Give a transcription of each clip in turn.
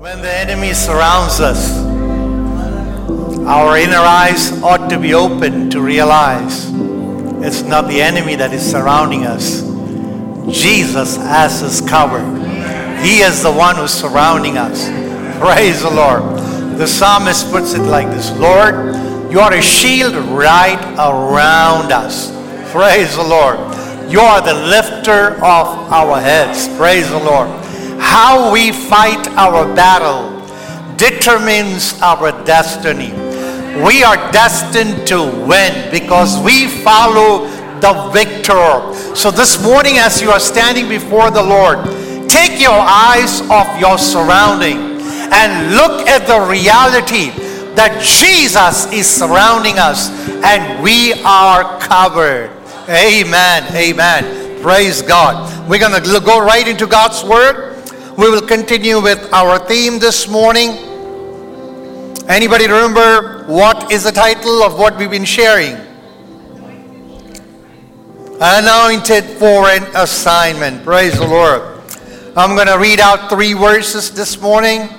When the enemy surrounds us, our inner eyes ought to be open to realize it's not the enemy that is surrounding us. Jesus has us covered. He is the one who's surrounding us. Praise the Lord. The psalmist puts it like this Lord, you are a shield right around us. Praise the Lord. You are the lifter of our heads. Praise the Lord. How we fight our battle determines our destiny. We are destined to win because we follow the victor. So this morning, as you are standing before the Lord, take your eyes off your surrounding and look at the reality that Jesus is surrounding us and we are covered. Amen. Amen. Praise God. We're going to go right into God's Word. We will continue with our theme this morning. Anybody remember what is the title of what we've been sharing? Anointed for an assignment. Praise the Lord. I'm going to read out three verses this morning.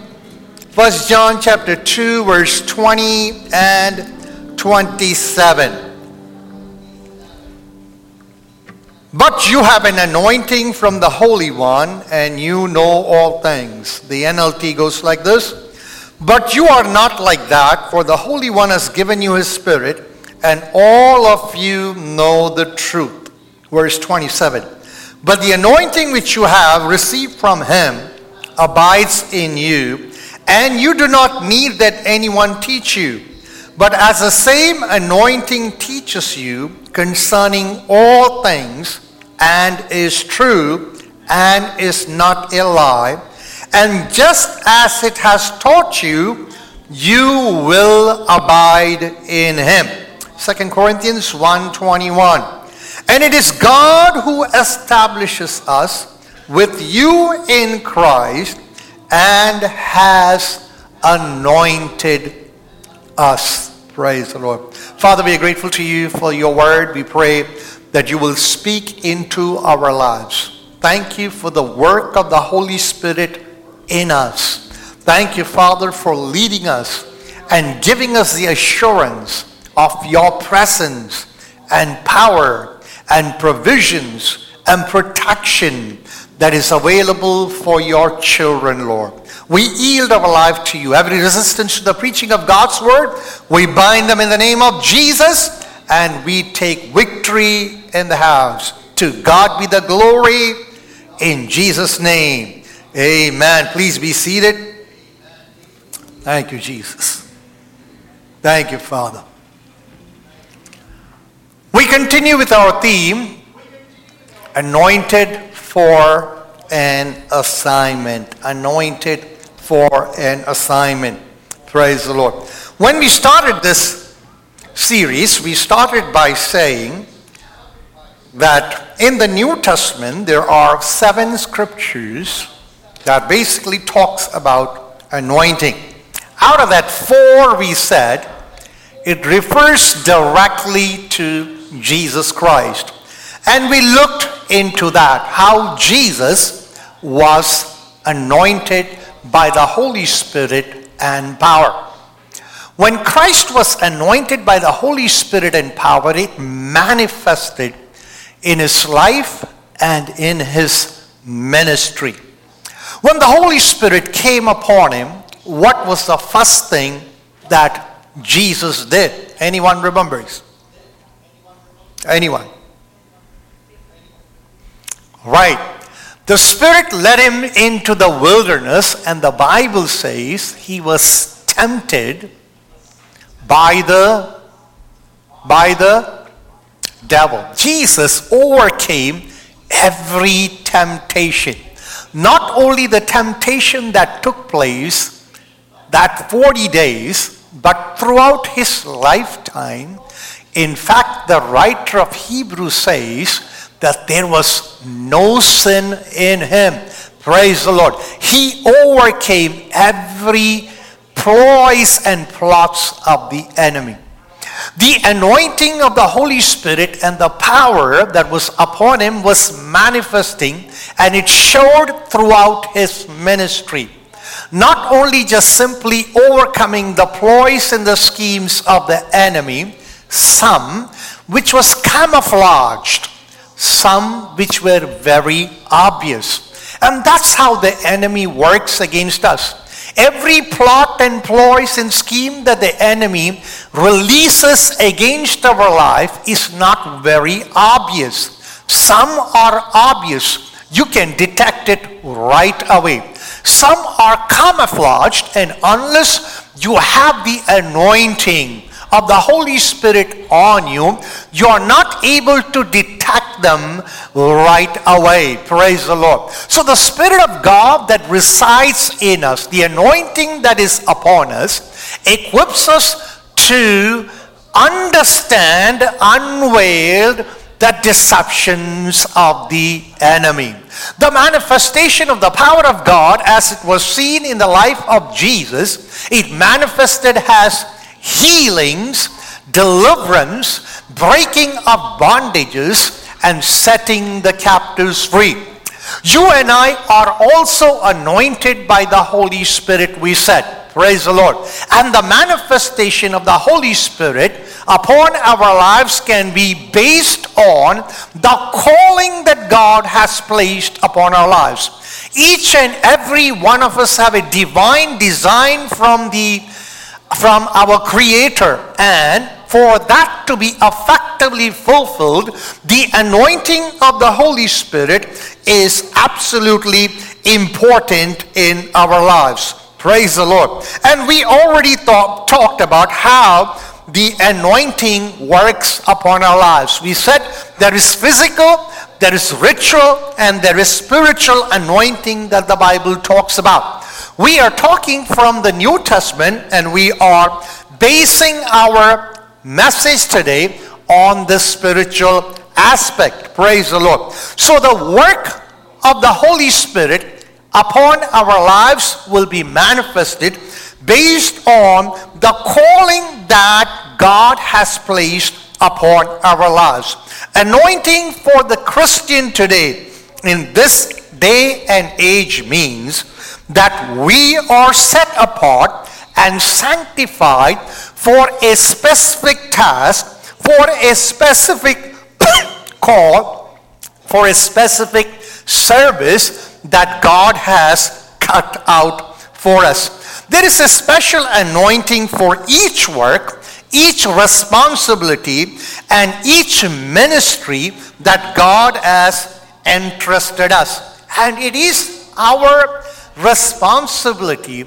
First John chapter 2 verse 20 and 27. But you have an anointing from the Holy One, and you know all things. The NLT goes like this But you are not like that, for the Holy One has given you his Spirit, and all of you know the truth. Verse 27 But the anointing which you have received from him abides in you, and you do not need that anyone teach you. But as the same anointing teaches you concerning all things, and is true, and is not a lie, and just as it has taught you, you will abide in him. 2 Corinthians 1:21. And it is God who establishes us with you in Christ and has anointed us. Praise the Lord. Father, we are grateful to you for your word. We pray that you will speak into our lives. Thank you for the work of the Holy Spirit in us. Thank you, Father, for leading us and giving us the assurance of your presence and power and provisions and protection that is available for your children, Lord. We yield our life to you. Every resistance to the preaching of God's word, we bind them in the name of Jesus and we take victory in the house. To God be the glory in Jesus' name. Amen. Please be seated. Thank you, Jesus. Thank you, Father. We continue with our theme anointed for an assignment. Anointed for an assignment. Praise the Lord. When we started this series, we started by saying that in the New Testament there are seven scriptures that basically talks about anointing. Out of that four we said it refers directly to Jesus Christ. And we looked into that, how Jesus was anointed by the Holy Spirit and power. When Christ was anointed by the Holy Spirit and power, it manifested in his life and in his ministry. When the Holy Spirit came upon him, what was the first thing that Jesus did? Anyone remembers? Anyone? Right. The Spirit led him into the wilderness, and the Bible says he was tempted by the by the devil. Jesus overcame every temptation. Not only the temptation that took place that 40 days, but throughout his lifetime, in fact, the writer of Hebrews says that there was no sin in him. Praise the Lord. He overcame every ploys and plots of the enemy. The anointing of the Holy Spirit and the power that was upon him was manifesting and it showed throughout his ministry. not only just simply overcoming the ploys and the schemes of the enemy, some which was camouflaged, some which were very obvious. And that's how the enemy works against us. Every plot and ploys and scheme that the enemy releases against our life is not very obvious. Some are obvious. You can detect it right away. Some are camouflaged, and unless you have the anointing of the Holy Spirit on you, you are not able to detect them right away. Praise the Lord. So, the Spirit of God that resides in us, the anointing that is upon us, equips us to understand unveiled the deceptions of the enemy. The manifestation of the power of God, as it was seen in the life of Jesus, it manifested as healings, deliverance, breaking of bondages, and setting the captives free. You and I are also anointed by the Holy Spirit, we said. Praise the Lord. And the manifestation of the Holy Spirit upon our lives can be based on the calling that God has placed upon our lives. Each and every one of us have a divine design from the from our creator and for that to be effectively fulfilled the anointing of the holy spirit is absolutely important in our lives praise the lord and we already thought, talked about how the anointing works upon our lives. We said there is physical, there is ritual, and there is spiritual anointing that the Bible talks about. We are talking from the New Testament and we are basing our message today on the spiritual aspect. Praise the Lord. So the work of the Holy Spirit upon our lives will be manifested based on the calling that God has placed upon our lives. Anointing for the Christian today in this day and age means that we are set apart and sanctified for a specific task, for a specific call, for a specific service that God has cut out for us. There is a special anointing for each work, each responsibility, and each ministry that God has entrusted us. And it is our responsibility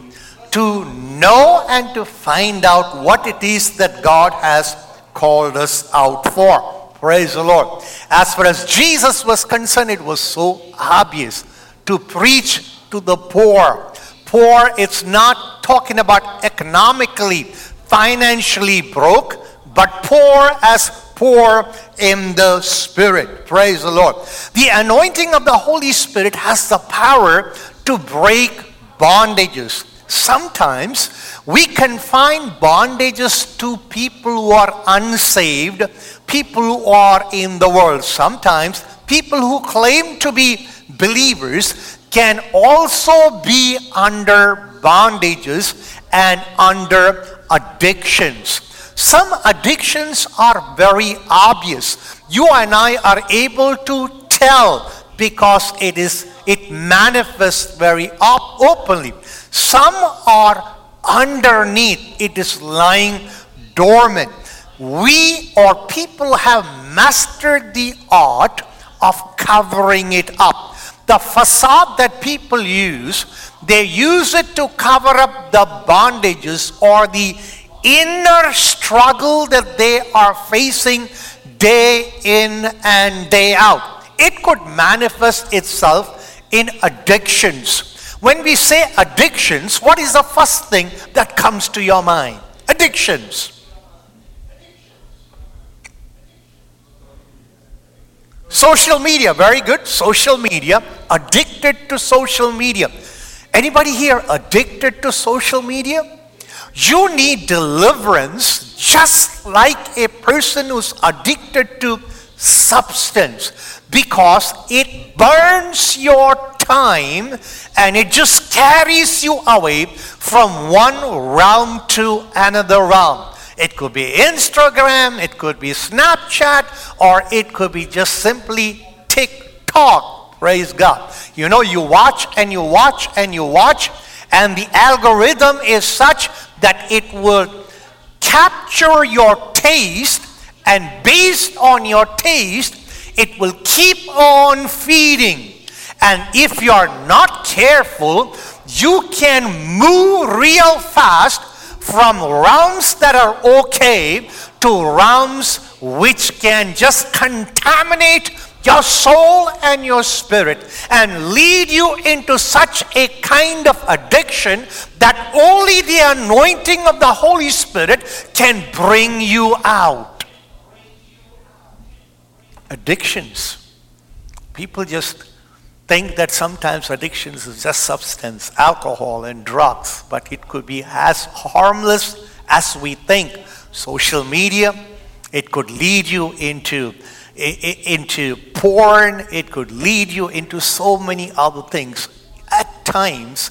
to know and to find out what it is that God has called us out for. Praise the Lord. As far as Jesus was concerned, it was so obvious to preach to the poor, poor, it's not talking about economically, financially broke, but poor as poor in the Spirit. Praise the Lord. The anointing of the Holy Spirit has the power to break bondages. Sometimes we confine bondages to people who are unsaved, people who are in the world. Sometimes people who claim to be believers can also be under bondages and under addictions. Some addictions are very obvious. You and I are able to tell because it is it manifests very op- openly. Some are underneath. It is lying dormant. We or people have mastered the art of covering it up the facade that people use, they use it to cover up the bondages or the inner struggle that they are facing day in and day out. It could manifest itself in addictions. When we say addictions, what is the first thing that comes to your mind? Addictions. Social media, very good. Social media, addicted to social media. Anybody here addicted to social media? You need deliverance just like a person who's addicted to substance. because it burns your time and it just carries you away from one realm to another realm. It could be Instagram, it could be Snapchat, or it could be just simply TikTok. Praise God. You know, you watch and you watch and you watch, and the algorithm is such that it will capture your taste, and based on your taste, it will keep on feeding. And if you're not careful, you can move real fast from realms that are okay to realms which can just contaminate your soul and your spirit and lead you into such a kind of addiction that only the anointing of the Holy Spirit can bring you out. Addictions. People just think that sometimes addictions is just substance, alcohol, and drugs, but it could be as harmless as we think. Social media, it could lead you into, into porn, it could lead you into so many other things. At times,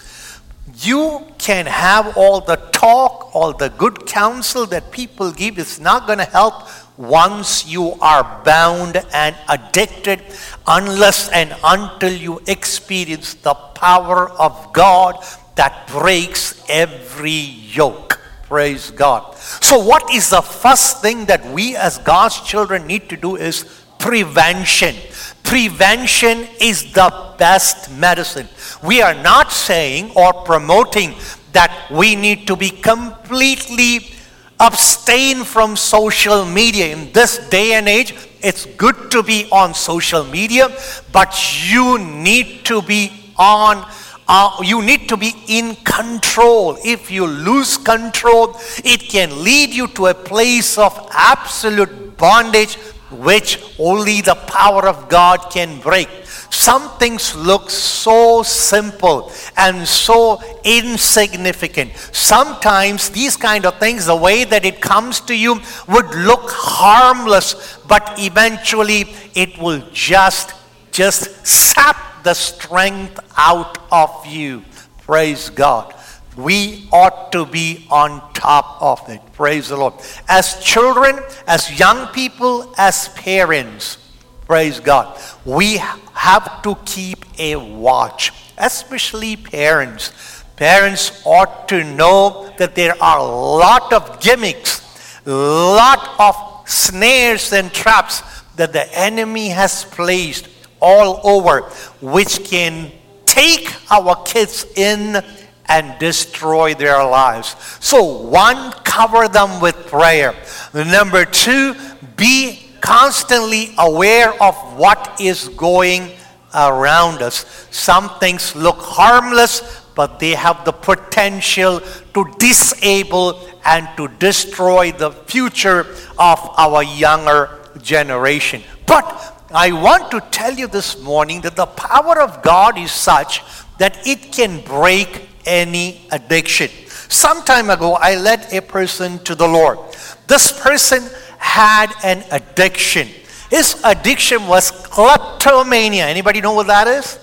you can have all the talk, all the good counsel that people give, it's not going to help once you are bound and addicted, unless and until you experience the power of God that breaks every yoke. Praise God. So, what is the first thing that we as God's children need to do is prevention. Prevention is the best medicine. We are not saying or promoting that we need to be completely abstain from social media. In this day and age, it's good to be on social media, but you need to be on. Uh, you need to be in control. If you lose control, it can lead you to a place of absolute bondage, which only the power of God can break. Some things look so simple and so insignificant. Sometimes these kind of things, the way that it comes to you, would look harmless, but eventually it will just just sap the strength out of you. Praise God. We ought to be on top of it. Praise the Lord. As children, as young people, as parents, Praise God. We have to keep a watch, especially parents. Parents ought to know that there are a lot of gimmicks, lot of snares and traps that the enemy has placed all over, which can take our kids in and destroy their lives. So, one, cover them with prayer. Number two, be constantly aware of what is going around us. Some things look harmless, but they have the potential to disable and to destroy the future of our younger generation. But I want to tell you this morning that the power of God is such that it can break any addiction. Some time ago, I led a person to the Lord. This person had an addiction. His addiction was kleptomania. Anybody know what that is?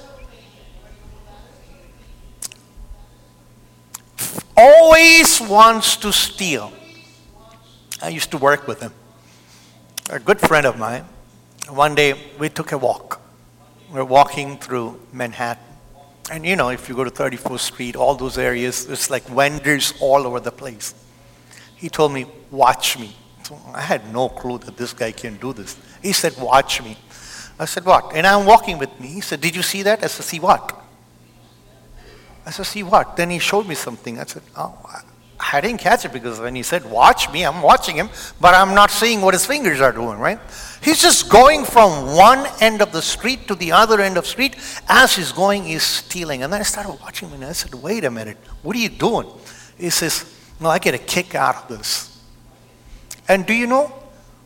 Always wants to steal. I used to work with him. A good friend of mine. One day we took a walk. We're walking through Manhattan. And you know, if you go to 34th Street, all those areas, it's like vendors all over the place. He told me, Watch me. So I had no clue that this guy can do this. He said, Watch me. I said, What? And I'm walking with me. He said, Did you see that? I said, See what? I said, See what? Then he showed me something. I said, Oh, I didn't catch it because when he said, Watch me, I'm watching him, but I'm not seeing what his fingers are doing, right? He's just going from one end of the street to the other end of street. As he's going, he's stealing. And then I started watching him and I said, Wait a minute, what are you doing? He says, No, I get a kick out of this. And do you know,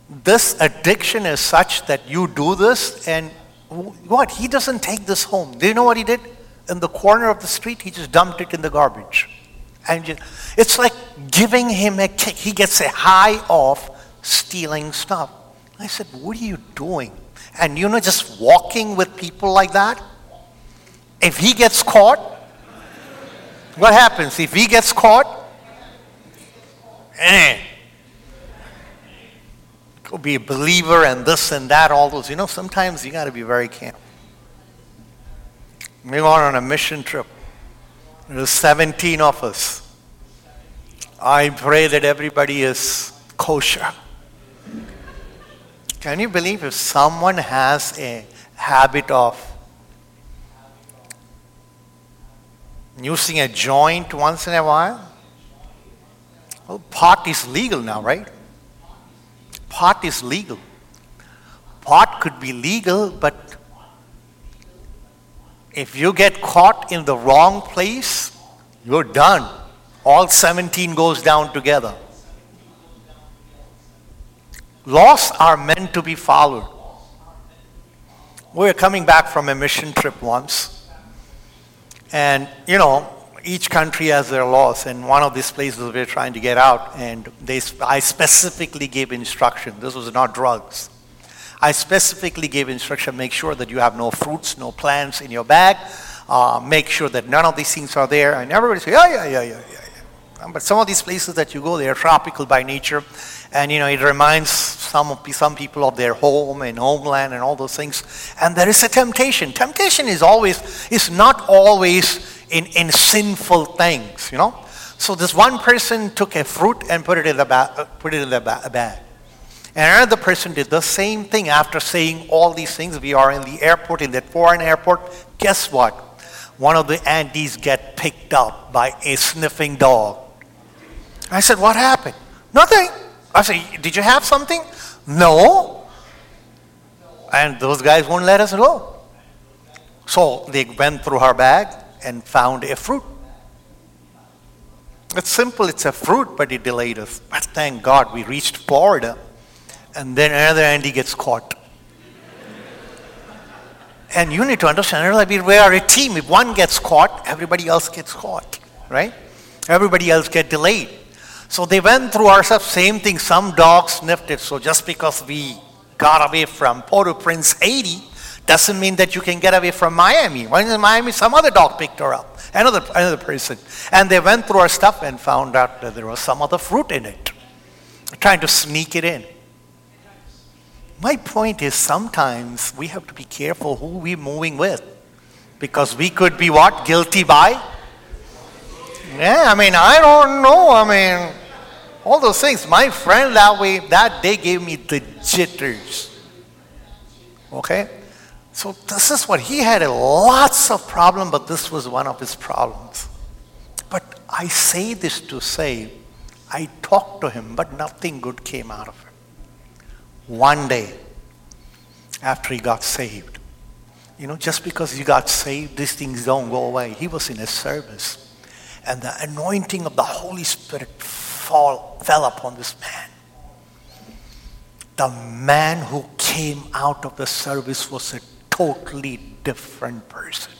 this addiction is such that you do this and what? He doesn't take this home. Do you know what he did? In the corner of the street, he just dumped it in the garbage. And it's like giving him a kick. He gets a high off stealing stuff. I said, What are you doing? And you know, just walking with people like that, if he gets caught, what happens? If he gets caught, eh, could be a believer and this and that, all those. You know, sometimes you got to be very careful. We went on a mission trip. There's 17 of us. I pray that everybody is kosher. Can you believe if someone has a habit of using a joint once in a while? Well, pot is legal now, right? Pot is legal. Pot could be legal, but if you get caught in the wrong place, you're done. All 17 goes down together. Laws are meant to be followed. We were coming back from a mission trip once, and you know, each country has their laws, and one of these places we were trying to get out, and they, I specifically gave instruction. This was not drugs. I specifically gave instruction: make sure that you have no fruits, no plants in your bag. Uh, make sure that none of these things are there. And everybody said, yeah, yeah, yeah, yeah, yeah. But some of these places that you go, they are tropical by nature, and you know it reminds some some people of their home and homeland and all those things. And there is a temptation. Temptation is always is not always in, in sinful things, you know. So this one person took a fruit and put it in the ba- uh, put it in the ba- bag. And another person did the same thing after saying all these things. We are in the airport, in that foreign airport. Guess what? One of the Andes get picked up by a sniffing dog. I said, What happened? Nothing. I said, Did you have something? No. And those guys won't let us go. So they went through her bag and found a fruit. It's simple, it's a fruit, but it delayed us. But thank God we reached Florida. And then another Andy gets caught. And you need to understand, we are a team. If one gets caught, everybody else gets caught, right? Everybody else get delayed. So they went through ourselves, same thing. Some dogs sniffed it. So just because we got away from Port-au-Prince, Haiti, doesn't mean that you can get away from Miami. When in Miami, some other dog picked her up, another, another person. And they went through our stuff and found out that there was some other fruit in it, trying to sneak it in. My point is sometimes we have to be careful who we're moving with. Because we could be what? Guilty by? Yeah, I mean, I don't know. I mean, all those things. My friend that way, that day gave me the jitters. Okay? So this is what he had lots of problem, but this was one of his problems. But I say this to say, I talked to him, but nothing good came out of it. One day, after he got saved, you know, just because you got saved, these things don't go away. He was in a service, and the anointing of the Holy Spirit fall, fell upon this man. The man who came out of the service was a totally different person.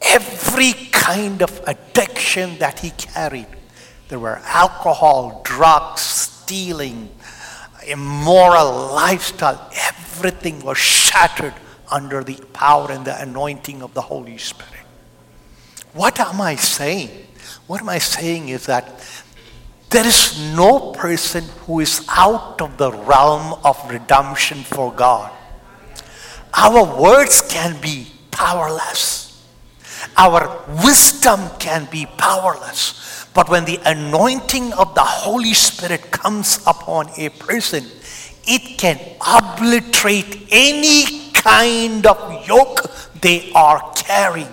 Every kind of addiction that he carried, there were alcohol, drugs, stealing, immoral lifestyle, everything was shattered under the power and the anointing of the Holy Spirit. What am I saying? What am I saying is that there is no person who is out of the realm of redemption for God. Our words can be powerless. Our wisdom can be powerless. But when the anointing of the Holy Spirit comes upon a person, it can obliterate any kind of yoke they are carrying.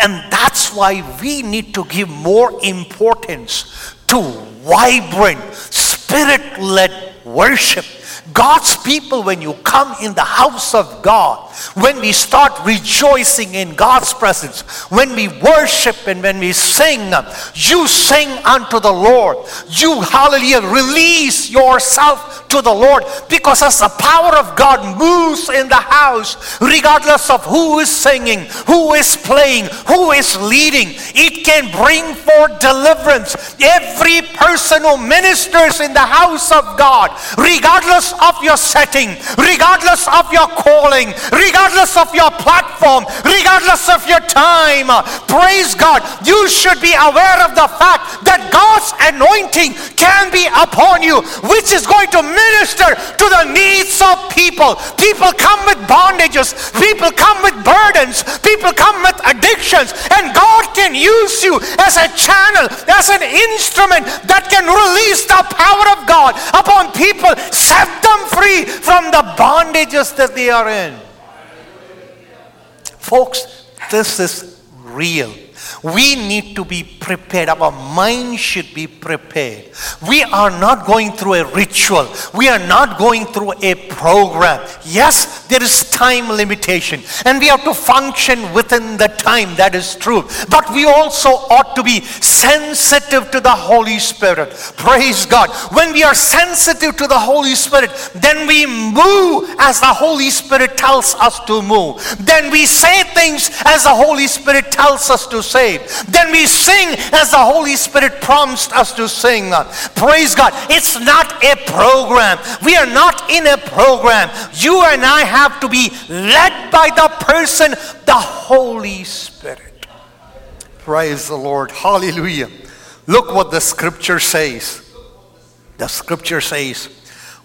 And that's why we need to give more importance to vibrant, spirit led worship God's people, when you come in the house of God, when we start rejoicing in God's presence, when we worship and when we sing, you sing unto the Lord. You, hallelujah, release yourself to the Lord because as the power of God moves in the house, regardless of who is singing, who is playing, who is leading, it can bring forth deliverance. Every person who ministers in the house of God, regardless of your setting, regardless of your calling, regardless of your platform, regardless of your time, praise God, you should be aware of the fact that God's anointing can be upon you, which is going to minister to the needs of people. People come with bondages, people come with burdens, people come with addictions, and God can use you as a channel, as an instrument that can release the power of God upon people, set them free from the bondages that they are in. Folks, this is real. We need to be prepared. Our mind should be prepared. We are not going through a ritual. We are not going through a program. Yes, there is time limitation and we have to function within the time. That is true. But we also ought to be sensitive to the Holy Spirit. Praise God. When we are sensitive to the Holy Spirit, then we move as the Holy Spirit tells us to move. Then we say things as the Holy Spirit tells us to say. Then we sing as the Holy Spirit promised us to sing. Praise God. It's not a program. We are not in a program. You and I have to be led by the person, the Holy Spirit. Praise the Lord. Hallelujah. Look what the scripture says. The scripture says,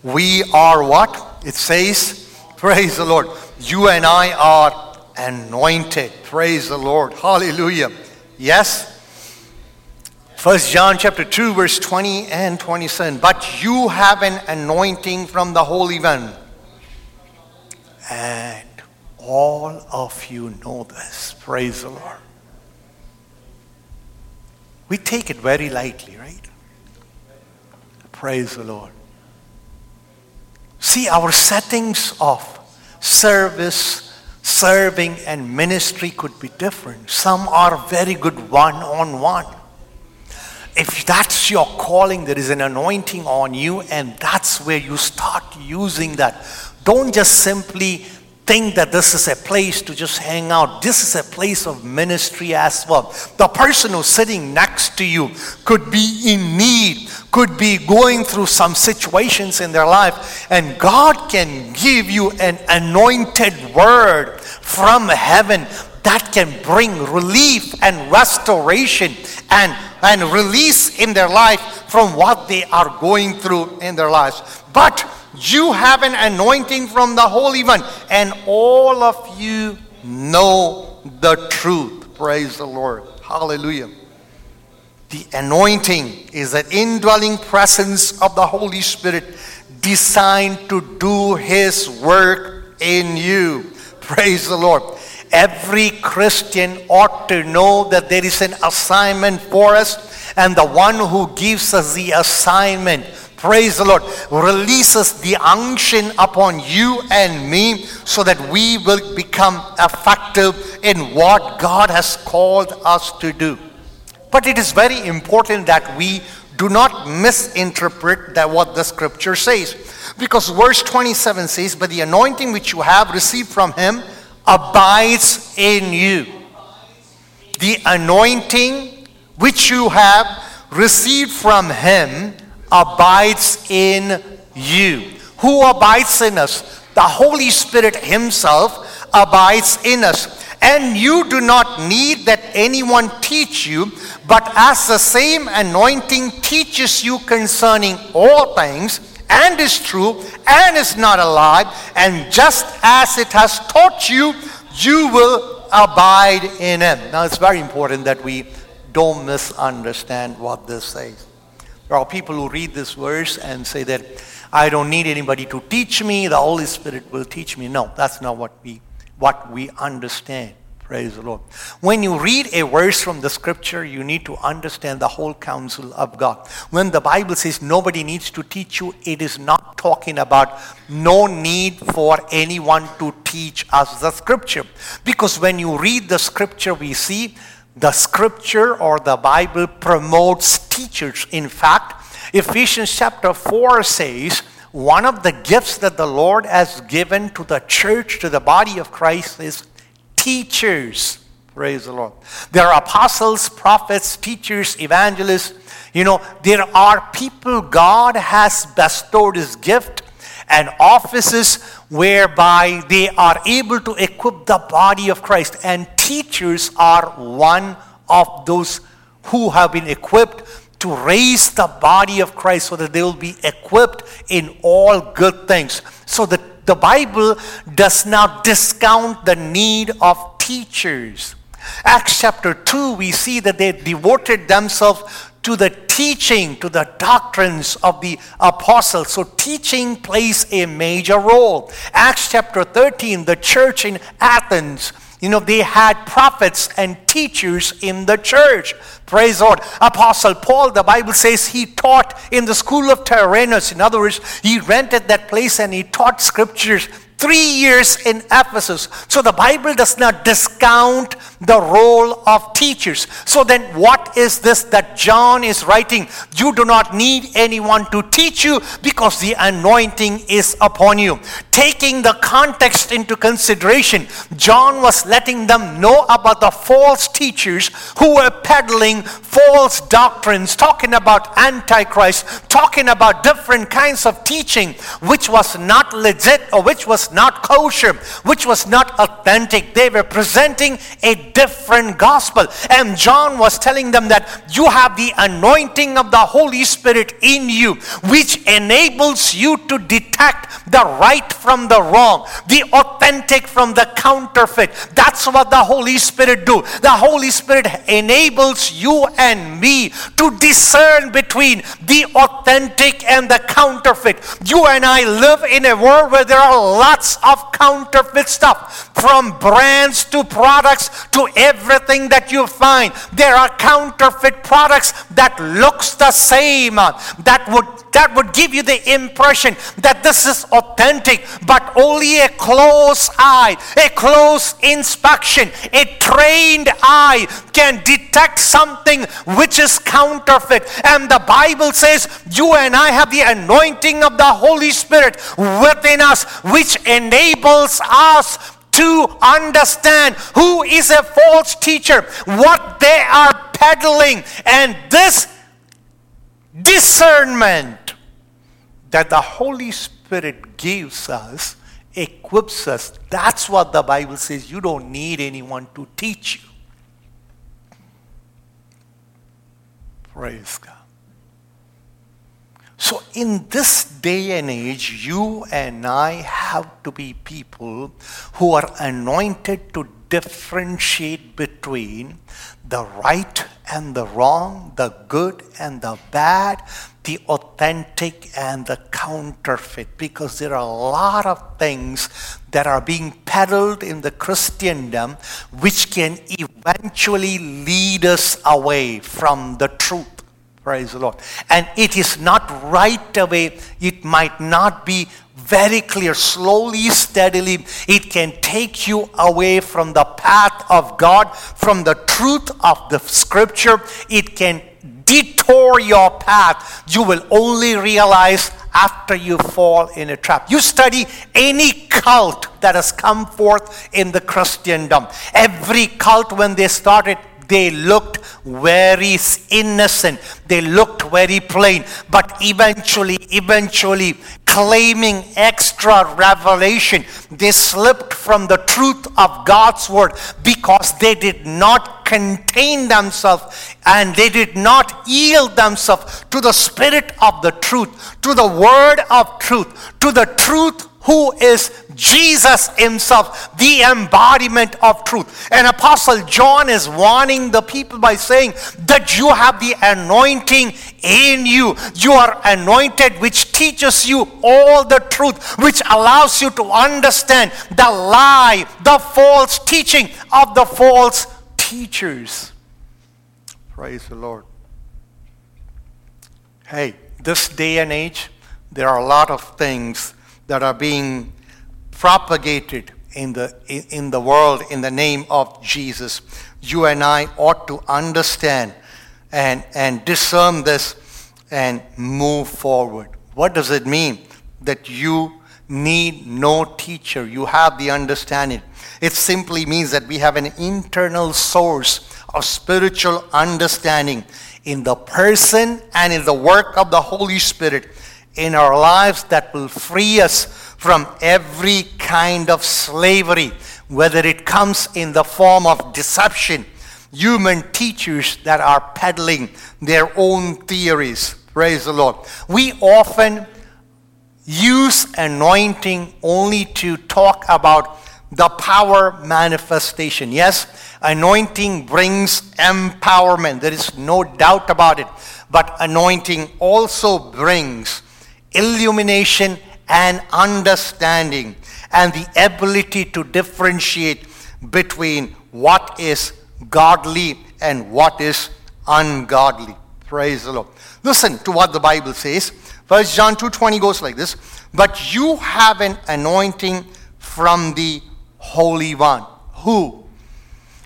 We are what? It says, Praise the Lord. You and I are anointed. Praise the Lord. Hallelujah. Yes? First John chapter 2 verse 20 and 27. But you have an anointing from the Holy One. And all of you know this. Praise the Lord. We take it very lightly, right? Praise the Lord. See, our settings of service, serving and ministry could be different. Some are very good one on one. If that's your calling, there is an anointing on you, and that's where you start using that. Don't just simply think that this is a place to just hang out. This is a place of ministry as well. The person who's sitting next to you could be in need, could be going through some situations in their life, and God can give you an anointed word from heaven that can bring relief and restoration and, and release in their life from what they are going through in their lives. But you have an anointing from the Holy One, and all of you know the truth. Praise the Lord. Hallelujah. The anointing is an indwelling presence of the Holy Spirit designed to do His work in you. Praise the Lord. Every Christian ought to know that there is an assignment for us, and the one who gives us the assignment praise the Lord, releases the unction upon you and me so that we will become effective in what God has called us to do. But it is very important that we do not misinterpret that what the scripture says. Because verse 27 says, But the anointing which you have received from him abides in you. The anointing which you have received from him abides in you. Who abides in us? The Holy Spirit Himself abides in us. And you do not need that anyone teach you, but as the same anointing teaches you concerning all things, and is true, and is not a lie, and just as it has taught you, you will abide in Him. Now, it's very important that we don't misunderstand what this says. There are people who read this verse and say that I don't need anybody to teach me, the Holy Spirit will teach me. No, that's not what we what we understand. Praise the Lord. When you read a verse from the scripture, you need to understand the whole counsel of God. When the Bible says nobody needs to teach you, it is not talking about no need for anyone to teach us the scripture. Because when you read the scripture, we see the scripture or the Bible promotes teachers. In fact, Ephesians chapter 4 says, one of the gifts that the Lord has given to the church, to the body of Christ, is teachers. Praise the Lord. There are apostles, prophets, teachers, evangelists. You know, there are people God has bestowed His gift and offices whereby they are able to equip the body of Christ. And teachers are one of those who have been equipped to raise the body of Christ so that they will be equipped in all good things. So the, the Bible does not discount the need of teachers. Acts chapter 2, we see that they devoted themselves to the teaching, to the doctrines of the apostles. So teaching plays a major role. Acts chapter 13, the church in Athens, you know, they had prophets and teachers in the church. Praise God. Apostle Paul, the Bible says he taught in the school of Tyrannus. In other words, he rented that place and he taught scriptures three years in Ephesus. So the Bible does not discount the role of teachers. So then, what is this that John is writing? You do not need anyone to teach you because the anointing is upon you. Taking the context into consideration, John was letting them know about the false teachers who were peddling false doctrines, talking about Antichrist, talking about different kinds of teaching which was not legit or which was not kosher, which was not authentic. They were presenting a different gospel. And John was telling them that you have the anointing of the Holy Spirit in you, which enables you to detect the right from the wrong, the authentic from the counterfeit. That's what the Holy Spirit do. The Holy Spirit enables you and me to discern between the authentic and the counterfeit. You and I live in a world where there are lots of counterfeit stuff, from brands to products everything that you find. There are counterfeit products that looks the same, uh, that would that would give you the impression that this is authentic, but only a close eye, a close inspection, a trained eye can detect something which is counterfeit. And the Bible says, You and I have the anointing of the Holy Spirit within us, which enables us to understand who is a false teacher, what they are peddling, and this discernment that the Holy Spirit gives us equips us. That's what the Bible says. You don't need anyone to teach you. Praise God. So, in this day and age, you and I have to be people who are anointed to differentiate between the right and the wrong, the good and the bad, the authentic and the counterfeit, because there are a lot of things that are being peddled in the Christendom which can eventually lead us away from the truth. Praise the Lord. And it is not right away, it might not be very clear, slowly, steadily, it can take you away from the path of God, from the truth of the scripture. It can detour your path. You will only realize after you fall in a trap. You study any cult that has come forth in the Christendom. Every cult, when they started, they looked very innocent. They looked very plain. But eventually, eventually, claiming extra revelation, they slipped from the truth of God's word because they did not contain themselves and they did not yield themselves to the spirit of the truth, to the word of truth, to the truth who is Jesus himself, the embodiment of truth. And Apostle John is warning the people by saying that you have the anointing in you. You are anointed, which teaches you all the truth, which allows you to understand the lie, the false teaching of the false teachers. Praise the Lord. Hey, this day and age, there are a lot of things that are being propagated in the, in the world in the name of Jesus. You and I ought to understand and, and discern this and move forward. What does it mean? That you need no teacher. You have the understanding. It simply means that we have an internal source of spiritual understanding in the person and in the work of the Holy Spirit in our lives that will free us from every kind of slavery, whether it comes in the form of deception, human teachers that are peddling their own theories. Praise the Lord. We often use anointing only to talk about the power manifestation. Yes, anointing brings empowerment. There is no doubt about it. But anointing also brings illumination and understanding and the ability to differentiate between what is godly and what is ungodly. Praise the Lord. Listen to what the Bible says. First John 2:20 goes like this, "But you have an anointing from the Holy One." Who?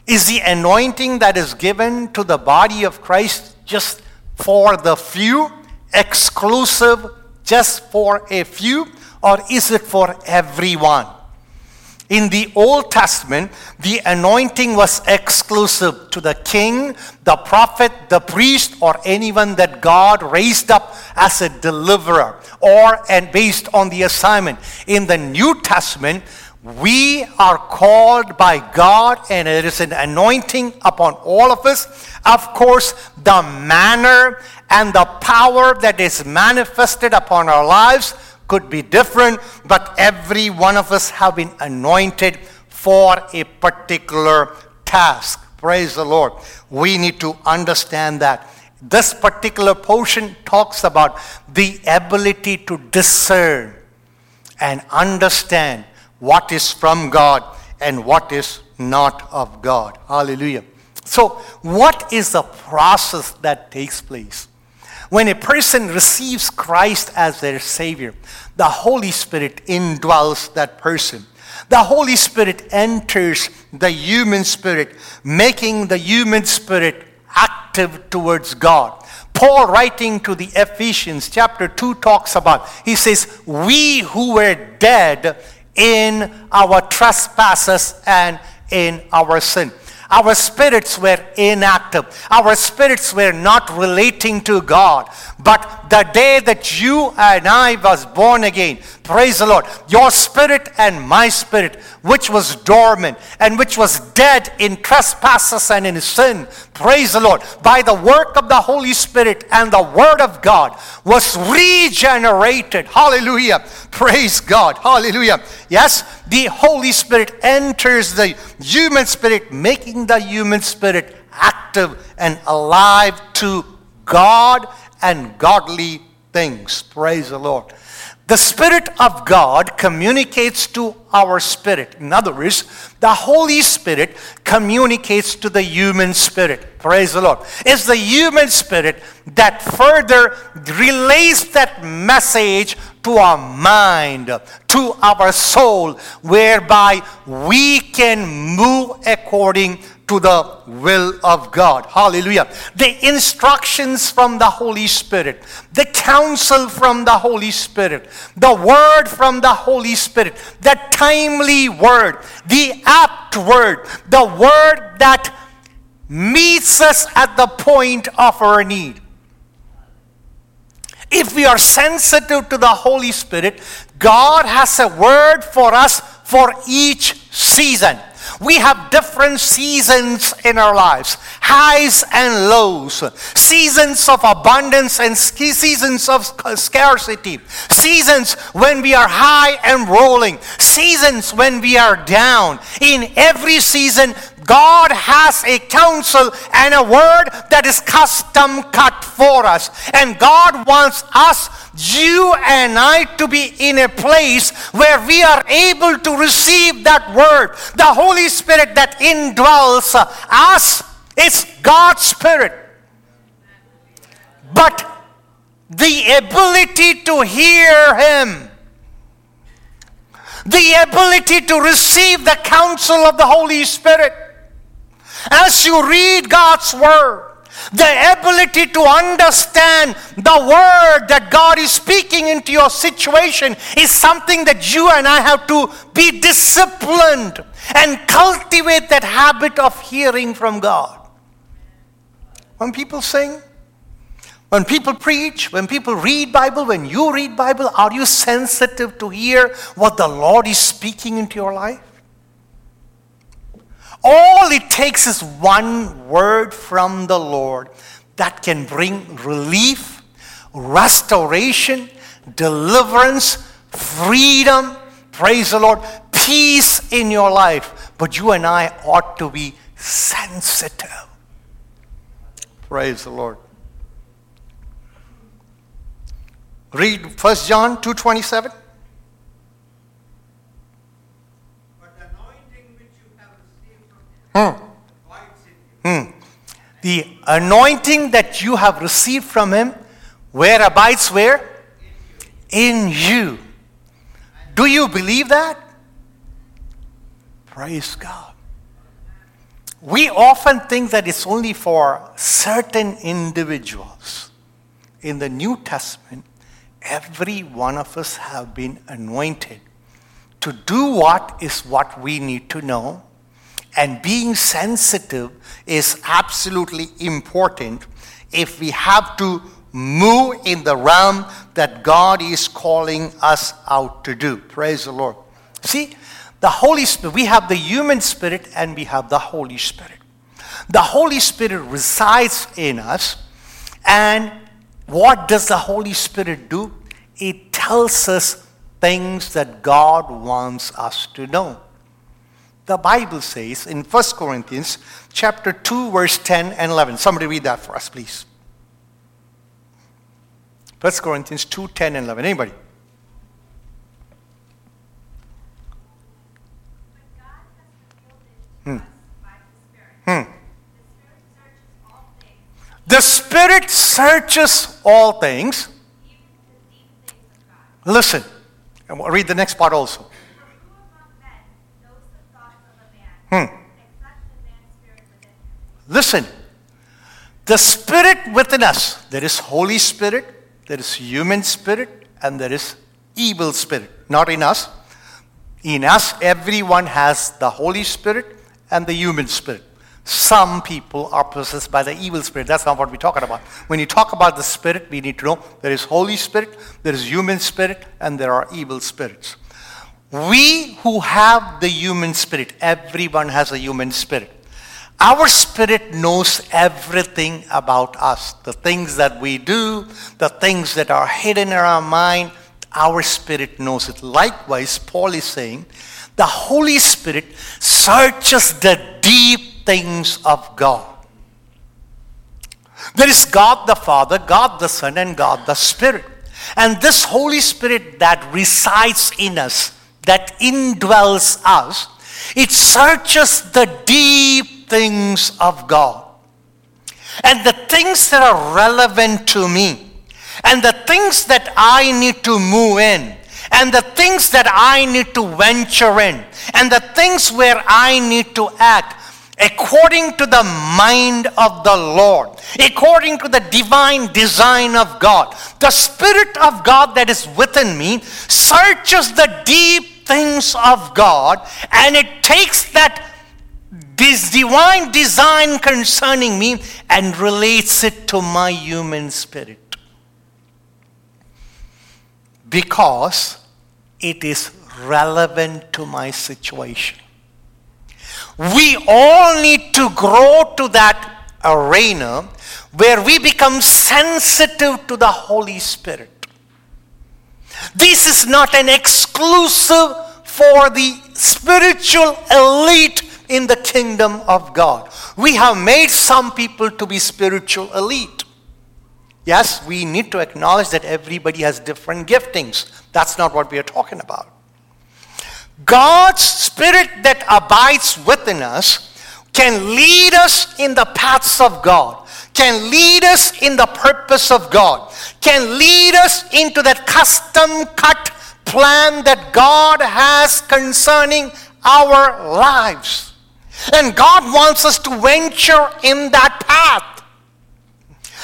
Is the anointing that is given to the body of Christ just for the few, exclusive just for a few, or is it for everyone? In the Old Testament, the anointing was exclusive to the king, the prophet, the priest, or anyone that God raised up as a deliverer or and based on the assignment. In the New Testament, we are called by God and it is an anointing upon all of us. Of course, the manner and the power that is manifested upon our lives could be different, but every one of us have been anointed for a particular task. Praise the Lord. We need to understand that. This particular portion talks about the ability to discern and understand what is from God and what is not of God. Hallelujah. So, what is the process that takes place? When a person receives Christ as their Savior, the Holy Spirit indwells that person. The Holy Spirit enters the human spirit, making the human spirit active towards God. Paul, writing to the Ephesians, chapter 2, talks about, he says, We who were dead in our trespasses and in our sin. Our spirits were inactive. Our spirits were not relating to God. But the day that you and I was born again, praise the Lord, your spirit and my spirit, which was dormant and which was dead in trespasses and in sin, praise the Lord, by the work of the Holy Spirit and the Word of God, was regenerated. Hallelujah. Praise God. Hallelujah. Yes, the Holy Spirit enters the human spirit, making the human spirit active and alive to God and godly things. Praise the Lord. The Spirit of God communicates to our spirit. In other words, the Holy Spirit communicates to the human spirit. Praise the Lord. It's the human spirit that further relays that message to our mind, to our soul, whereby we can move according to the will of God. Hallelujah. The instructions from the Holy Spirit, the counsel from the Holy Spirit, the word from the Holy Spirit, the timely word, the apt word, the word that meets us at the point of our need. If we are sensitive to the Holy Spirit, God has a word for us for each season. We have different seasons in our lives highs and lows, seasons of abundance and seasons of scarcity, seasons when we are high and rolling, seasons when we are down. In every season, God has a counsel and a word that is custom cut for us. And God wants us, you and I, to be in a place where we are able to receive that word. The Holy Spirit that indwells us, is God's Spirit. But the ability to hear Him, the ability to receive the counsel of the Holy Spirit. As you read God's Word, the ability to understand the word that God is speaking into your situation is something that you and I have to be disciplined and cultivate that habit of hearing from God. When people sing, when people preach, when people read Bible, when you read Bible, are you sensitive to hear what the Lord is speaking into your life? All it takes is one word from the Lord that can bring relief, restoration, deliverance, freedom, praise the Lord, peace in your life. But you and I ought to be sensitive. Praise the Lord. Read 1 John 2:27. Hmm. Hmm. The anointing that you have received from him, where abides where? In you. Do you believe that? Praise God. We often think that it's only for certain individuals. In the New Testament, every one of us have been anointed to do what is what we need to know and being sensitive is absolutely important if we have to move in the realm that God is calling us out to do. Praise the Lord. See, the Holy Spirit, we have the human spirit and we have the Holy Spirit. The Holy Spirit resides in us, and what does the Holy Spirit do? It tells us things that God wants us to know the Bible says in 1 Corinthians chapter 2 verse 10 and 11. Somebody read that for us, please. 1 Corinthians 2, 10 and 11. Anybody? Hmm. Hmm. The Spirit searches all things. Listen, and we'll read the next part also. Hmm. Listen, the spirit within us, there is Holy Spirit, there is human spirit, and there is evil spirit. Not in us. In us, everyone has the Holy Spirit and the human spirit. Some people are possessed by the evil spirit. That's not what we're talking about. When you talk about the spirit, we need to know there is Holy Spirit, there is human spirit, and there are evil spirits. We who have the human spirit, everyone has a human spirit. Our spirit knows everything about us. The things that we do, the things that are hidden in our mind, our spirit knows it. Likewise, Paul is saying, the Holy Spirit searches the deep things of God. There is God the Father, God the Son, and God the Spirit. And this Holy Spirit that resides in us that indwells us, it searches the deep things of God. And the things that are relevant to me, and the things that I need to move in, and the things that I need to venture in, and the things where I need to act according to the mind of the Lord, according to the divine design of God. The Spirit of God that is within me searches the deep things of God and it takes that this divine design concerning me and relates it to my human spirit. Because it is relevant to my situation. We all need to grow to that arena where we become sensitive to the Holy Spirit. This is not an exclusive for the spiritual elite in the kingdom of God. We have made some people to be spiritual elite. Yes, we need to acknowledge that everybody has different giftings. That's not what we are talking about. God's spirit that abides within us can lead us in the paths of God can lead us in the purpose of God, can lead us into that custom cut plan that God has concerning our lives. And God wants us to venture in that path.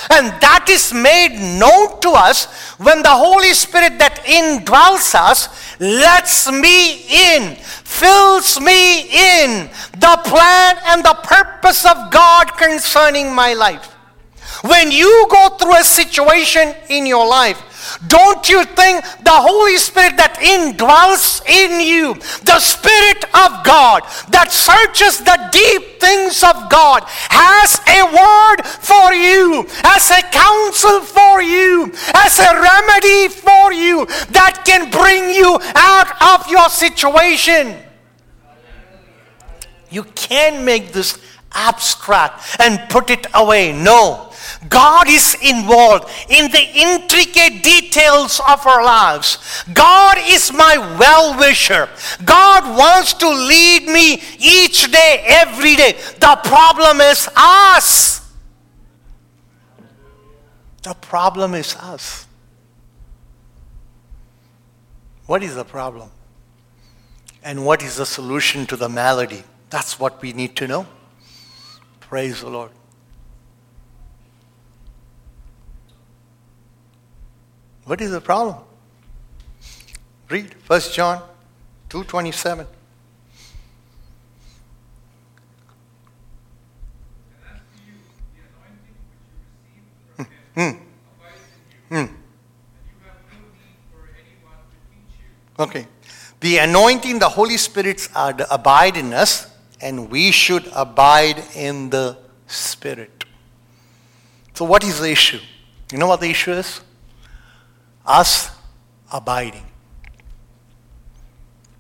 And that is made known to us when the Holy Spirit that indwells us lets me in, fills me in the plan and the purpose of God concerning my life. When you go through a situation in your life don't you think the Holy Spirit that indwells in you, the Spirit of God that searches the deep things of God, has a word for you, as a counsel for you, as a remedy for you that can bring you out of your situation? You can't make this abstract and put it away. No. God is involved in the intricate details of our lives. God is my well wisher. God wants to lead me each day, every day. The problem is us. The problem is us. What is the problem? And what is the solution to the malady? That's what we need to know. Praise the Lord. What is the problem? Read 1 John 2:27. Hmm. Hmm. Okay. The anointing, the Holy Spirit abide in us, and we should abide in the Spirit. So, what is the issue? You know what the issue is? Us abiding.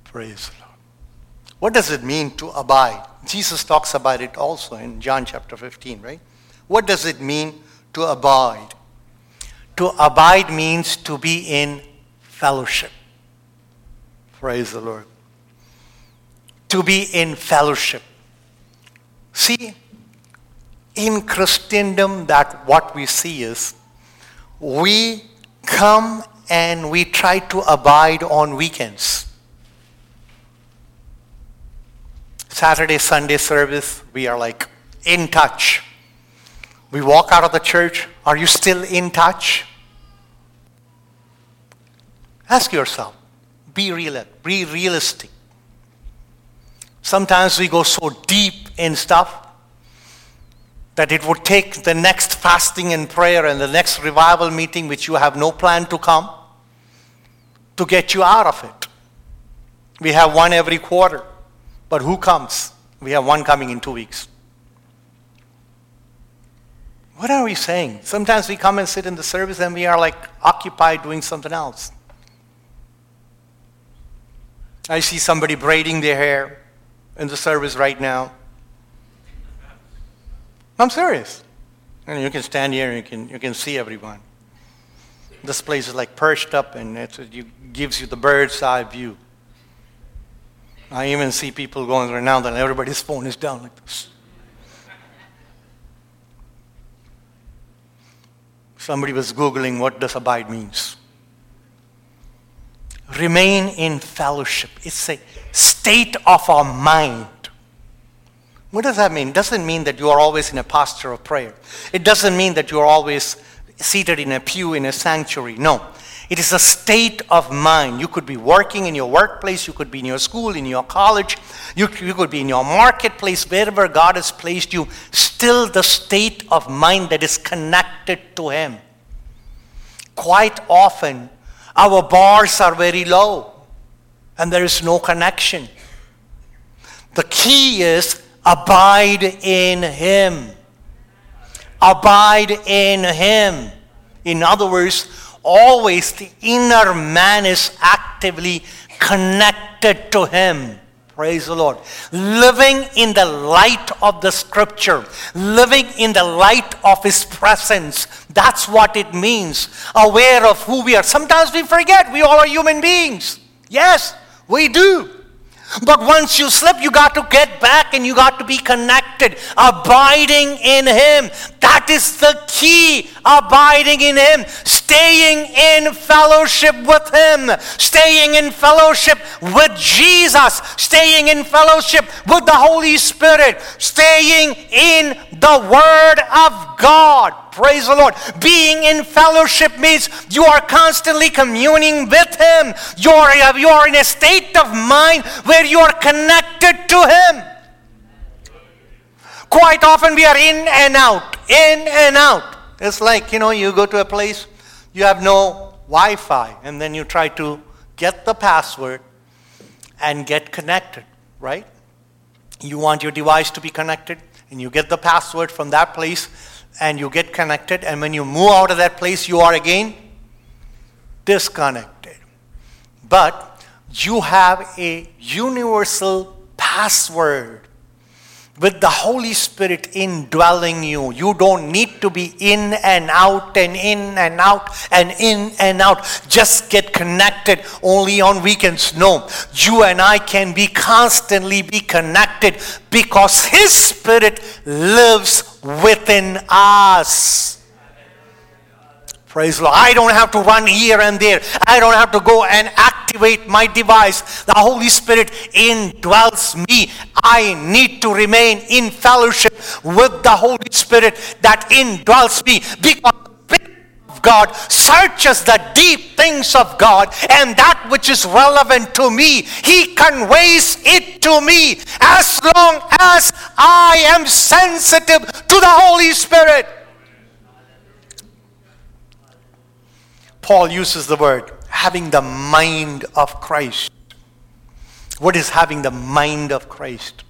Praise the Lord. What does it mean to abide? Jesus talks about it also in John chapter 15, right? What does it mean to abide? To abide means to be in fellowship. Praise the Lord. To be in fellowship. See, in Christendom, that what we see is we come and we try to abide on weekends. Saturday, Sunday service, we are like in touch. We walk out of the church, are you still in touch? Ask yourself. Be real, be realistic. Sometimes we go so deep in stuff that it would take the next fasting and prayer and the next revival meeting, which you have no plan to come, to get you out of it. We have one every quarter, but who comes? We have one coming in two weeks. What are we saying? Sometimes we come and sit in the service and we are like occupied doing something else. I see somebody braiding their hair in the service right now. I'm serious. And you can stand here and you can, you can see everyone. This place is like perched up and it gives you the bird's eye view. I even see people going around and everybody's phone is down like this. Somebody was Googling what does abide means. Remain in fellowship. It's a state of our mind. What does that mean? It doesn't mean that you are always in a posture of prayer. It doesn't mean that you are always seated in a pew in a sanctuary. No. It is a state of mind. You could be working in your workplace, you could be in your school, in your college, you, you could be in your marketplace, wherever God has placed you. Still, the state of mind that is connected to Him. Quite often, our bars are very low and there is no connection. The key is Abide in Him. Abide in Him. In other words, always the inner man is actively connected to Him. Praise the Lord. Living in the light of the scripture, living in the light of His presence. That's what it means. Aware of who we are. Sometimes we forget we all are human beings. Yes, we do. But once you slip, you got to get back and you got to be connected, abiding in Him. That is the key, abiding in Him, staying in fellowship with Him, staying in fellowship with Jesus, staying in fellowship with the Holy Spirit, staying in the Word of God. Praise the Lord. Being in fellowship means you are constantly communing with Him. You're, you're in a state of mind where you are connected to Him. Quite often we are in and out, in and out. It's like, you know, you go to a place, you have no Wi Fi, and then you try to get the password and get connected, right? You want your device to be connected, and you get the password from that place and you get connected, and when you move out of that place, you are again disconnected. But you have a universal password with the Holy Spirit indwelling you. You don't need to be in and out and in and out and in and out. Just get connected only on weekends. No, you and I can be constantly be connected because His Spirit lives within us. Praise Lord. I don't have to run here and there. I don't have to go and activate my device. The Holy Spirit indwells me. I need to remain in fellowship with the Holy Spirit that indwells me because God searches the deep things of God and that which is relevant to me, He conveys it to me as long as I am sensitive to the Holy Spirit. Paul uses the word having the mind of Christ. What is having the mind of Christ?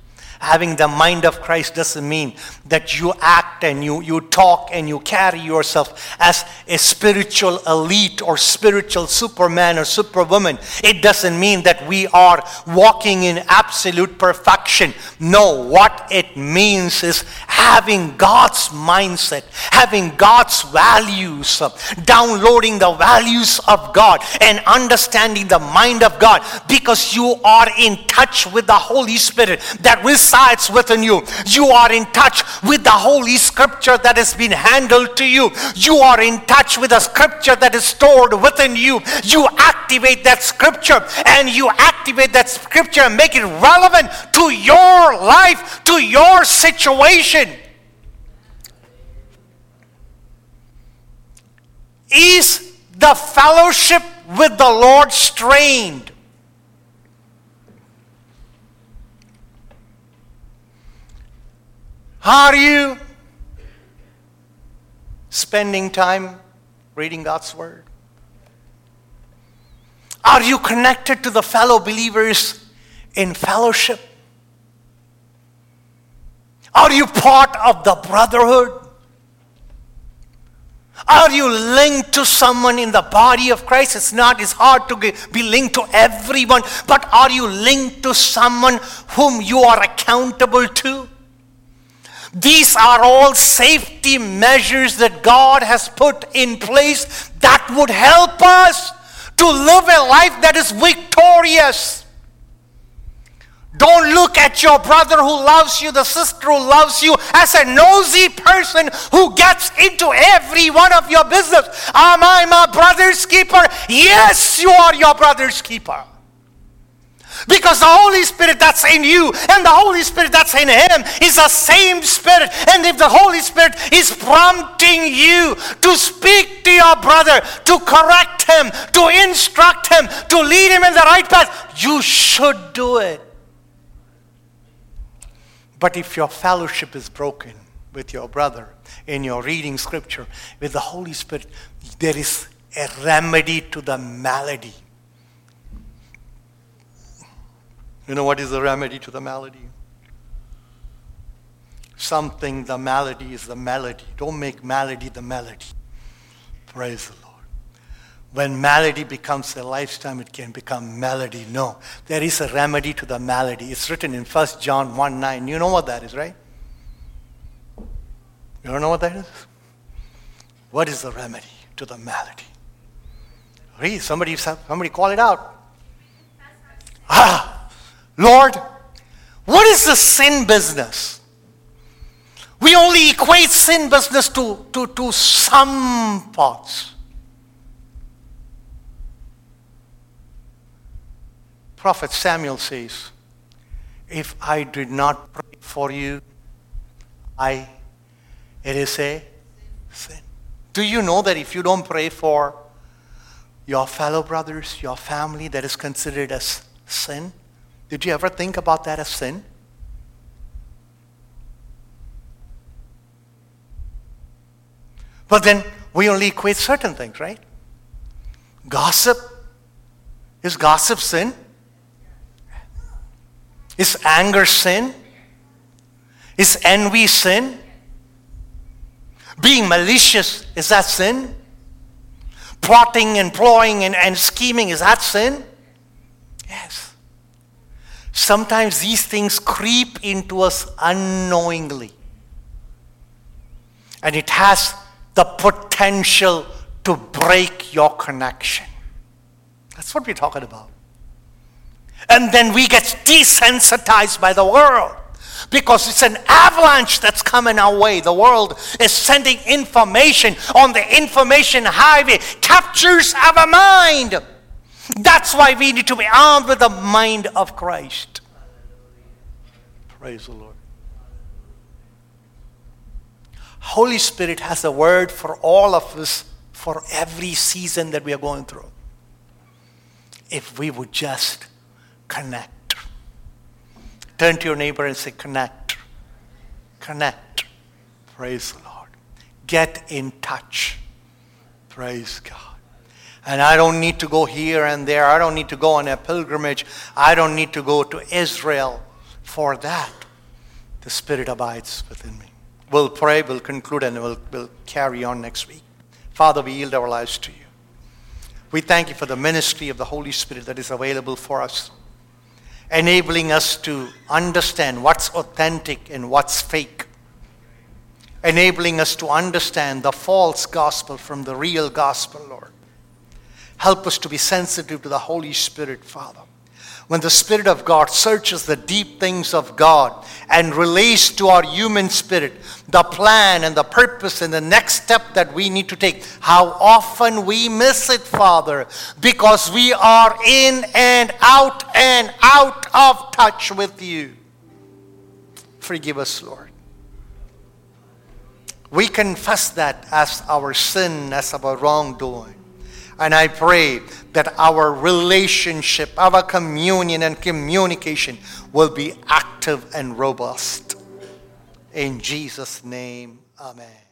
Having the mind of Christ doesn't mean that you act and you, you talk and you carry yourself as a spiritual elite or spiritual superman or superwoman. It doesn't mean that we are walking in absolute perfection. No, what it means is having God's mindset, having God's values, downloading the values of God and understanding the mind of God because you are in touch with the Holy Spirit that resides within you. You are in touch with the Holy Scripture that has been handled to you. You are in touch with the Scripture that is stored within you. You activate that Scripture and you activate that Scripture and make it relevant to your life, to your situation. Is the fellowship with the Lord strained? Are you spending time reading God's Word? Are you connected to the fellow believers in fellowship? Are you part of the brotherhood? Are you linked to someone in the body of Christ? It's not, it's hard to be linked to everyone, but are you linked to someone whom you are accountable to? These are all safety measures that God has put in place that would help us to live a life that is victorious. Don't look at your brother who loves you, the sister who loves you, as a nosy person who gets into every one of your business. Am I my brother's keeper? Yes, you are your brother's keeper. Because the Holy Spirit that's in you and the Holy Spirit that's in Him is the same Spirit. And if the Holy Spirit is prompting you to speak to your brother, to correct him, to instruct him, to lead him in the right path, you should do it. But if your fellowship is broken with your brother in your reading scripture with the Holy Spirit, there is a remedy to the malady. You know what is the remedy to the malady? Something, the malady is the melody. Don't make malady the melody. Praise the Lord. When malady becomes a lifetime, it can become melody. No, there is a remedy to the malady. It's written in 1 John 1 9. You know what that is, right? You don't know what that is? What is the remedy to the malady? Read, somebody, somebody call it out. Ah, Lord, what is the sin business? We only equate sin business to, to, to some parts. Prophet Samuel says, If I did not pray for you, I, it is a sin. Do you know that if you don't pray for your fellow brothers, your family, that is considered as sin? Did you ever think about that as sin? But then we only equate certain things, right? Gossip. Is gossip sin? Is anger sin? Is envy sin? Being malicious, is that sin? Plotting and ploying and, and scheming, is that sin? Yes. Sometimes these things creep into us unknowingly. And it has the potential to break your connection. That's what we're talking about. And then we get desensitized by the world because it's an avalanche that's coming our way. The world is sending information on the information highway, captures our mind. That's why we need to be armed with the mind of Christ. Praise the Lord. Holy Spirit has a word for all of us for every season that we are going through. If we would just connect. Turn to your neighbor and say, Connect. Connect. Praise the Lord. Get in touch. Praise God. And I don't need to go here and there. I don't need to go on a pilgrimage. I don't need to go to Israel for that. The Spirit abides within me. We'll pray, we'll conclude, and we'll, we'll carry on next week. Father, we yield our lives to you. We thank you for the ministry of the Holy Spirit that is available for us, enabling us to understand what's authentic and what's fake, enabling us to understand the false gospel from the real gospel, Lord. Help us to be sensitive to the Holy Spirit, Father when the Spirit of God searches the deep things of God and relates to our human spirit the plan and the purpose and the next step that we need to take, how often we miss it, Father, because we are in and out and out of touch with you. Forgive us, Lord. We confess that as our sin, as our wrongdoing. And I pray that our relationship, our communion and communication will be active and robust. In Jesus' name, amen.